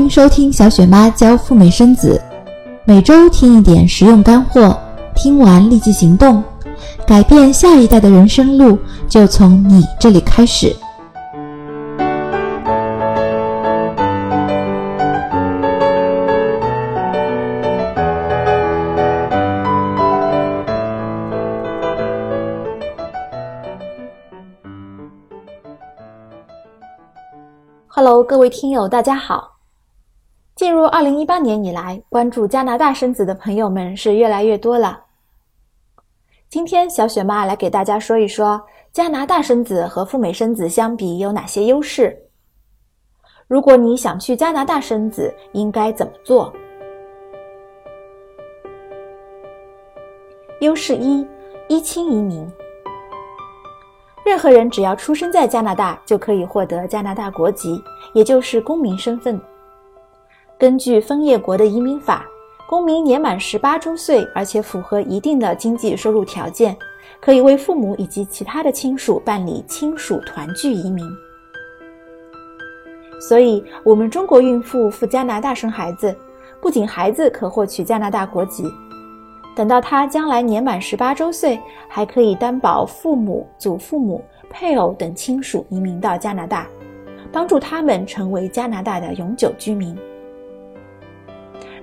迎收听小雪妈教赴美生子，每周听一点实用干货，听完立即行动，改变下一代的人生路就从你这里开始。Hello，各位听友，大家好。进入二零一八年以来，关注加拿大生子的朋友们是越来越多了。今天小雪妈来给大家说一说加拿大生子和赴美生子相比有哪些优势。如果你想去加拿大生子，应该怎么做？优势一：一亲移民。任何人只要出生在加拿大，就可以获得加拿大国籍，也就是公民身份。根据枫叶国的移民法，公民年满十八周岁，而且符合一定的经济收入条件，可以为父母以及其他的亲属办理亲属团聚移民。所以，我们中国孕妇赴加拿大生孩子，不仅孩子可获取加拿大国籍。等到他将来年满十八周岁，还可以担保父母、祖父母、配偶等亲属移民到加拿大，帮助他们成为加拿大的永久居民。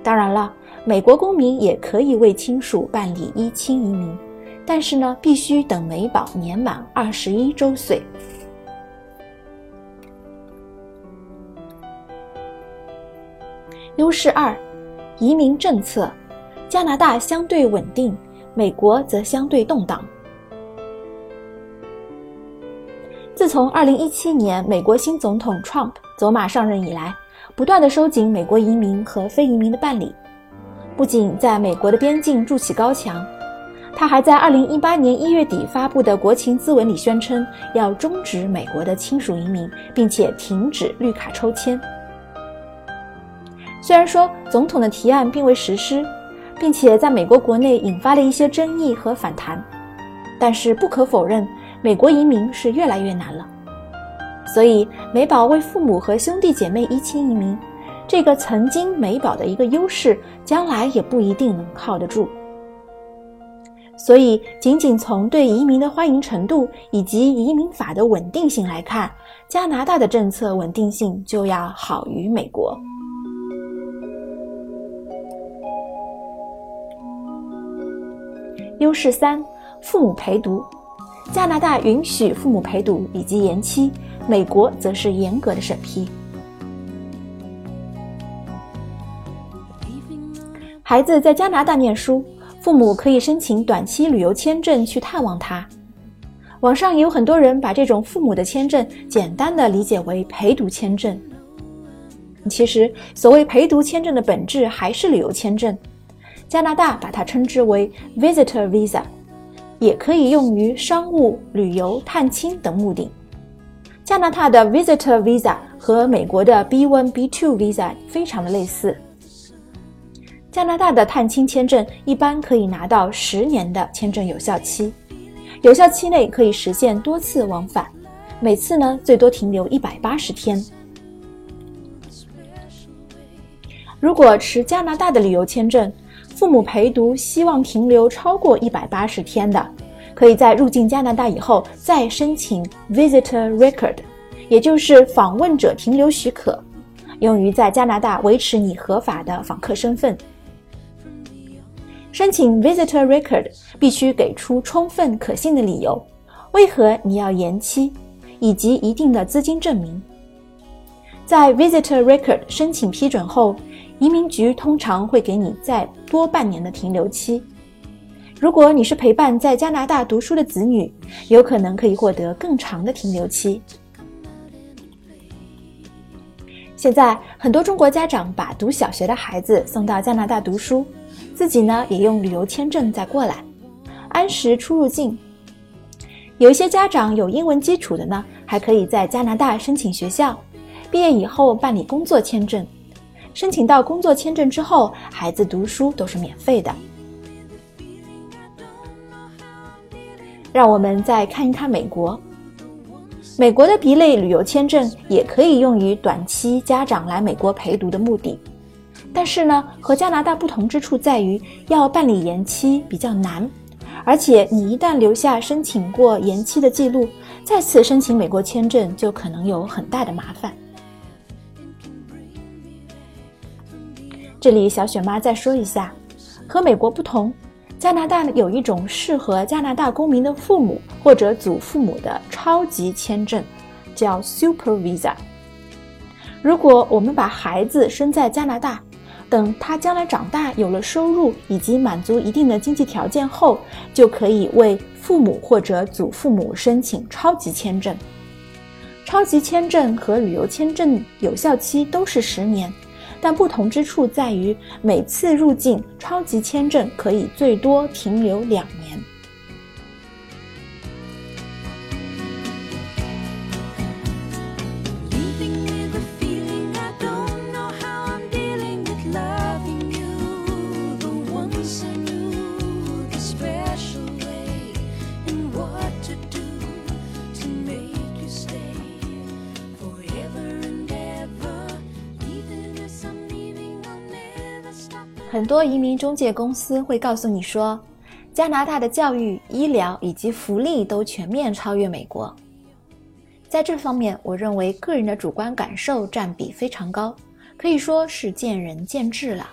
当然了，美国公民也可以为亲属办理一亲移民，但是呢，必须等美宝年满二十一周岁。优势二，移民政策。加拿大相对稳定，美国则相对动荡。自从2017年美国新总统 Trump 走马上任以来，不断的收紧美国移民和非移民的办理，不仅在美国的边境筑起高墙，他还在2018年1月底发布的国情咨文里宣称要终止美国的亲属移民，并且停止绿卡抽签。虽然说总统的提案并未实施。并且在美国国内引发了一些争议和反弹，但是不可否认，美国移民是越来越难了。所以，美宝为父母和兄弟姐妹一亲移民，这个曾经美宝的一个优势，将来也不一定能靠得住。所以，仅仅从对移民的欢迎程度以及移民法的稳定性来看，加拿大的政策稳定性就要好于美国。优势三：父母陪读。加拿大允许父母陪读以及延期，美国则是严格的审批。孩子在加拿大念书，父母可以申请短期旅游签证去探望他。网上也有很多人把这种父母的签证简单的理解为陪读签证。其实，所谓陪读签证的本质还是旅游签证。加拿大把它称之为 Visitor Visa，也可以用于商务、旅游、探亲等目的。加拿大的 Visitor Visa 和美国的 B1、B2 Visa 非常的类似。加拿大的探亲签证一般可以拿到十年的签证有效期，有效期内可以实现多次往返，每次呢最多停留一百八十天。如果持加拿大的旅游签证，父母陪读希望停留超过一百八十天的，可以在入境加拿大以后再申请 Visitor Record，也就是访问者停留许可，用于在加拿大维持你合法的访客身份。申请 Visitor Record 必须给出充分可信的理由，为何你要延期，以及一定的资金证明。在 Visitor Record 申请批准后。移民局通常会给你再多半年的停留期。如果你是陪伴在加拿大读书的子女，有可能可以获得更长的停留期。现在很多中国家长把读小学的孩子送到加拿大读书，自己呢也用旅游签证再过来，按时出入境。有一些家长有英文基础的呢，还可以在加拿大申请学校，毕业以后办理工作签证。申请到工作签证之后，孩子读书都是免费的。让我们再看一看美国。美国的 B 类旅游签证也可以用于短期家长来美国陪读的目的，但是呢，和加拿大不同之处在于要办理延期比较难，而且你一旦留下申请过延期的记录，再次申请美国签证就可能有很大的麻烦。这里小雪妈再说一下，和美国不同，加拿大有一种适合加拿大公民的父母或者祖父母的超级签证，叫 Super Visa。如果我们把孩子生在加拿大，等他将来长大有了收入以及满足一定的经济条件后，就可以为父母或者祖父母申请超级签证。超级签证和旅游签证有效期都是十年。但不同之处在于，每次入境超级签证可以最多停留两很多移民中介公司会告诉你说，加拿大的教育、医疗以及福利都全面超越美国。在这方面，我认为个人的主观感受占比非常高，可以说是见仁见智了。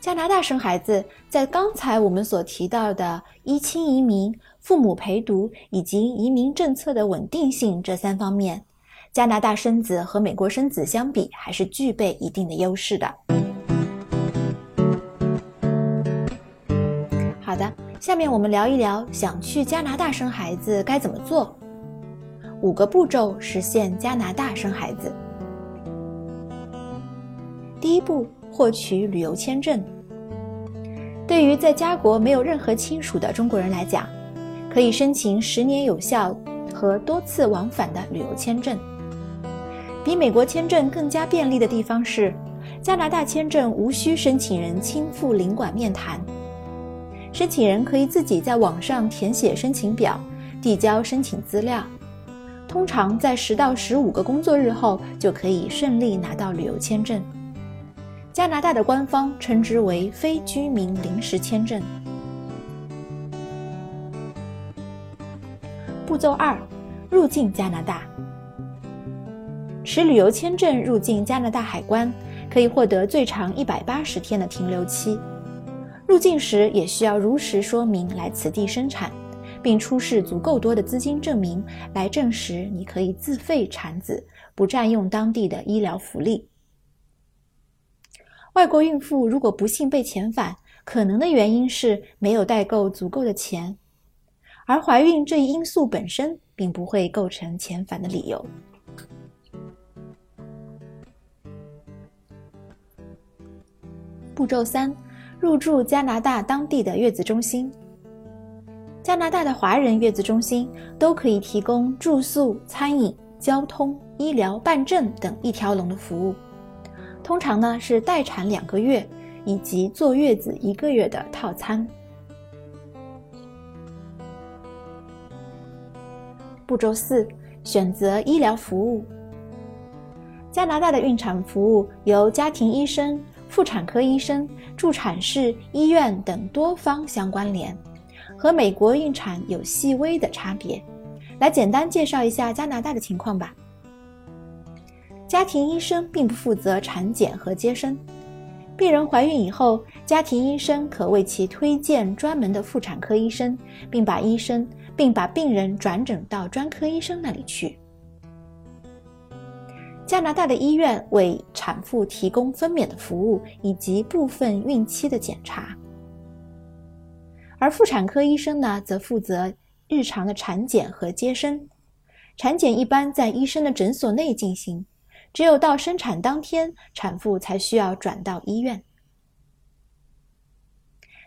加拿大生孩子，在刚才我们所提到的一亲移民、父母陪读以及移民政策的稳定性这三方面，加拿大生子和美国生子相比，还是具备一定的优势的。下面我们聊一聊想去加拿大生孩子该怎么做。五个步骤实现加拿大生孩子。第一步，获取旅游签证。对于在家国没有任何亲属的中国人来讲，可以申请十年有效和多次往返的旅游签证。比美国签证更加便利的地方是，加拿大签证无需申请人亲赴领馆面谈。申请人可以自己在网上填写申请表，递交申请资料，通常在十到十五个工作日后就可以顺利拿到旅游签证。加拿大的官方称之为非居民临时签证。步骤二，入境加拿大。持旅游签证入境加拿大海关，可以获得最长一百八十天的停留期。入境时也需要如实说明来此地生产，并出示足够多的资金证明来证实你可以自费产子，不占用当地的医疗福利。外国孕妇如果不幸被遣返，可能的原因是没有带够足够的钱，而怀孕这一因素本身并不会构成遣返的理由。步骤三。入住加拿大当地的月子中心。加拿大的华人月子中心都可以提供住宿、餐饮、交通、医疗、办证等一条龙的服务。通常呢是待产两个月以及坐月子一个月的套餐。步骤四：选择医疗服务。加拿大的孕产服务由家庭医生。妇产科医生、助产士、医院等多方相关联，和美国孕产有细微的差别。来简单介绍一下加拿大的情况吧。家庭医生并不负责产检和接生，病人怀孕以后，家庭医生可为其推荐专门的妇产科医生，并把医生并把病人转诊到专科医生那里去。加拿大的医院为产妇提供分娩的服务以及部分孕期的检查，而妇产科医生呢，则负责日常的产检和接生。产检一般在医生的诊所内进行，只有到生产当天，产妇才需要转到医院。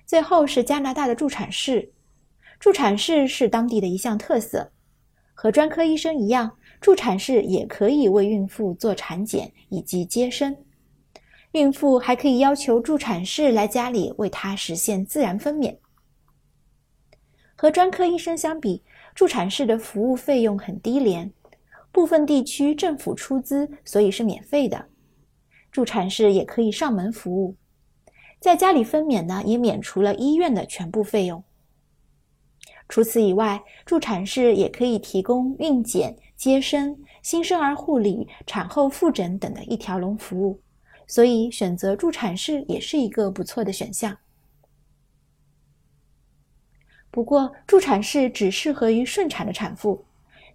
最后是加拿大的助产士，助产士是当地的一项特色，和专科医生一样。助产士也可以为孕妇做产检以及接生，孕妇还可以要求助产士来家里为她实现自然分娩。和专科医生相比，助产士的服务费用很低廉，部分地区政府出资，所以是免费的。助产士也可以上门服务，在家里分娩呢，也免除了医院的全部费用。除此以外，助产士也可以提供孕检、接生、新生儿护理、产后复诊等的一条龙服务，所以选择助产士也是一个不错的选项。不过，助产士只适合于顺产的产妇，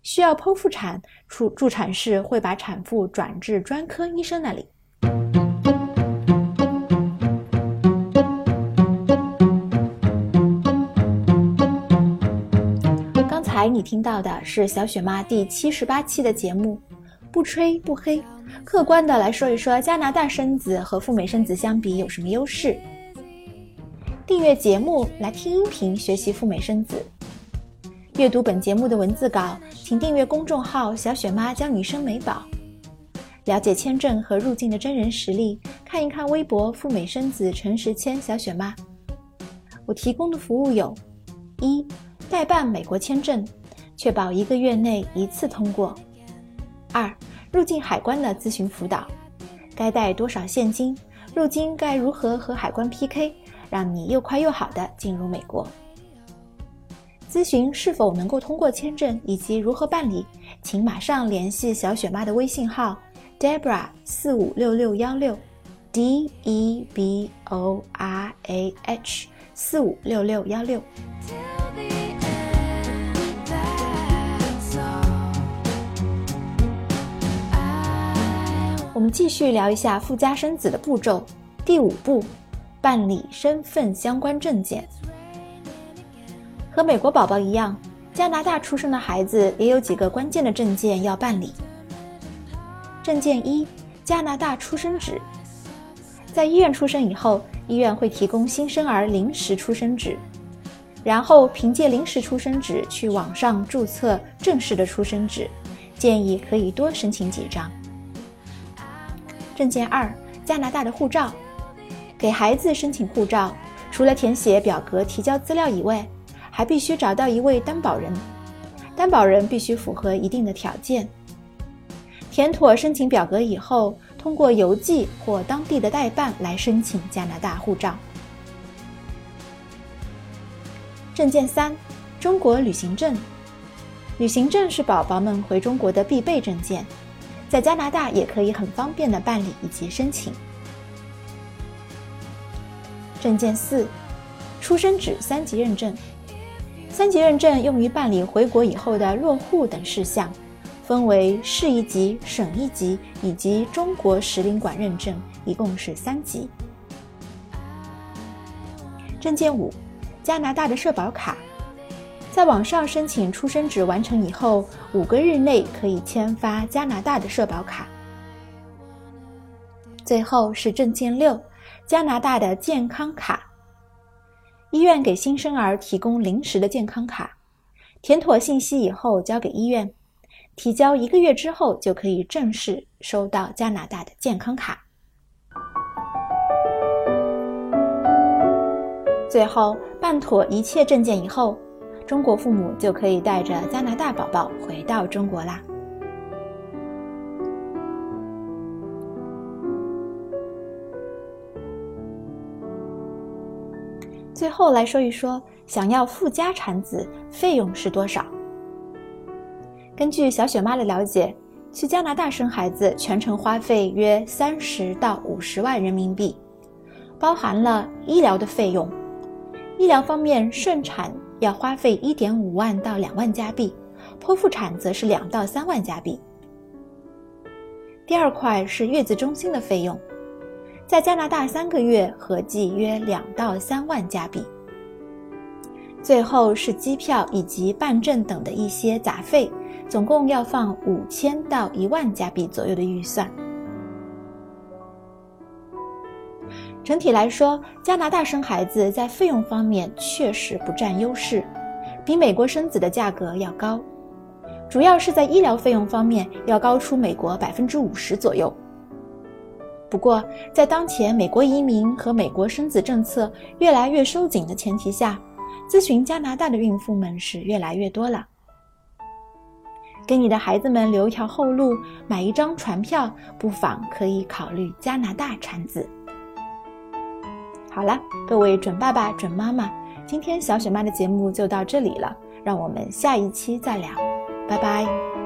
需要剖腹产，助助产士会把产妇转至专科医生那里。才你听到的是小雪妈第七十八期的节目，不吹不黑，客观的来说一说加拿大生子和赴美生子相比有什么优势。订阅节目来听音频学习赴美生子，阅读本节目的文字稿，请订阅公众号“小雪妈教你生美宝”。了解签证和入境的真人实例，看一看微博“赴美生子陈时谦小雪妈”。我提供的服务有：一、代办美国签证，确保一个月内一次通过；二、入境海关的咨询辅导，该带多少现金，入境该如何和海关 PK，让你又快又好的进入美国。咨询是否能够通过签证以及如何办理，请马上联系小雪妈的微信号。Debra 四五六六幺六，D E B O R A H 四五六六幺六。我们继续聊一下附加生子的步骤。第五步，办理身份相关证件。和美国宝宝一样，加拿大出生的孩子也有几个关键的证件要办理。证件一：加拿大出生纸。在医院出生以后，医院会提供新生儿临时出生纸，然后凭借临时出生纸去网上注册正式的出生纸。建议可以多申请几张。证件二：加拿大的护照。给孩子申请护照，除了填写表格提交资料以外，还必须找到一位担保人，担保人必须符合一定的条件。填妥申请表格以后，通过邮寄或当地的代办来申请加拿大护照。证件三：中国旅行证。旅行证是宝宝们回中国的必备证件，在加拿大也可以很方便的办理以及申请。证件四：出生纸三级认证。三级认证用于办理回国以后的落户等事项。分为市一级、省一级以及中国使领馆认证，一共是三级。证件五：加拿大的社保卡，在网上申请出生纸完成以后，五个日内可以签发加拿大的社保卡。最后是证件六：加拿大的健康卡，医院给新生儿提供临时的健康卡，填妥信息以后交给医院。提交一个月之后，就可以正式收到加拿大的健康卡。最后办妥一切证件以后，中国父母就可以带着加拿大宝宝回到中国啦。最后来说一说，想要附加产子费用是多少？根据小雪妈的了解，去加拿大生孩子全程花费约三十到五十万人民币，包含了医疗的费用。医疗方面，顺产要花费一点五万到两万加币，剖腹产则是两到三万加币。第二块是月子中心的费用，在加拿大三个月合计约两到三万加币。最后是机票以及办证等的一些杂费。总共要放五千到一万加币左右的预算。整体来说，加拿大生孩子在费用方面确实不占优势，比美国生子的价格要高，主要是在医疗费用方面要高出美国百分之五十左右。不过，在当前美国移民和美国生子政策越来越收紧的前提下，咨询加拿大的孕妇们是越来越多了。给你的孩子们留一条后路，买一张船票，不妨可以考虑加拿大产子。好了，各位准爸爸、准妈妈，今天小雪妈的节目就到这里了，让我们下一期再聊，拜拜。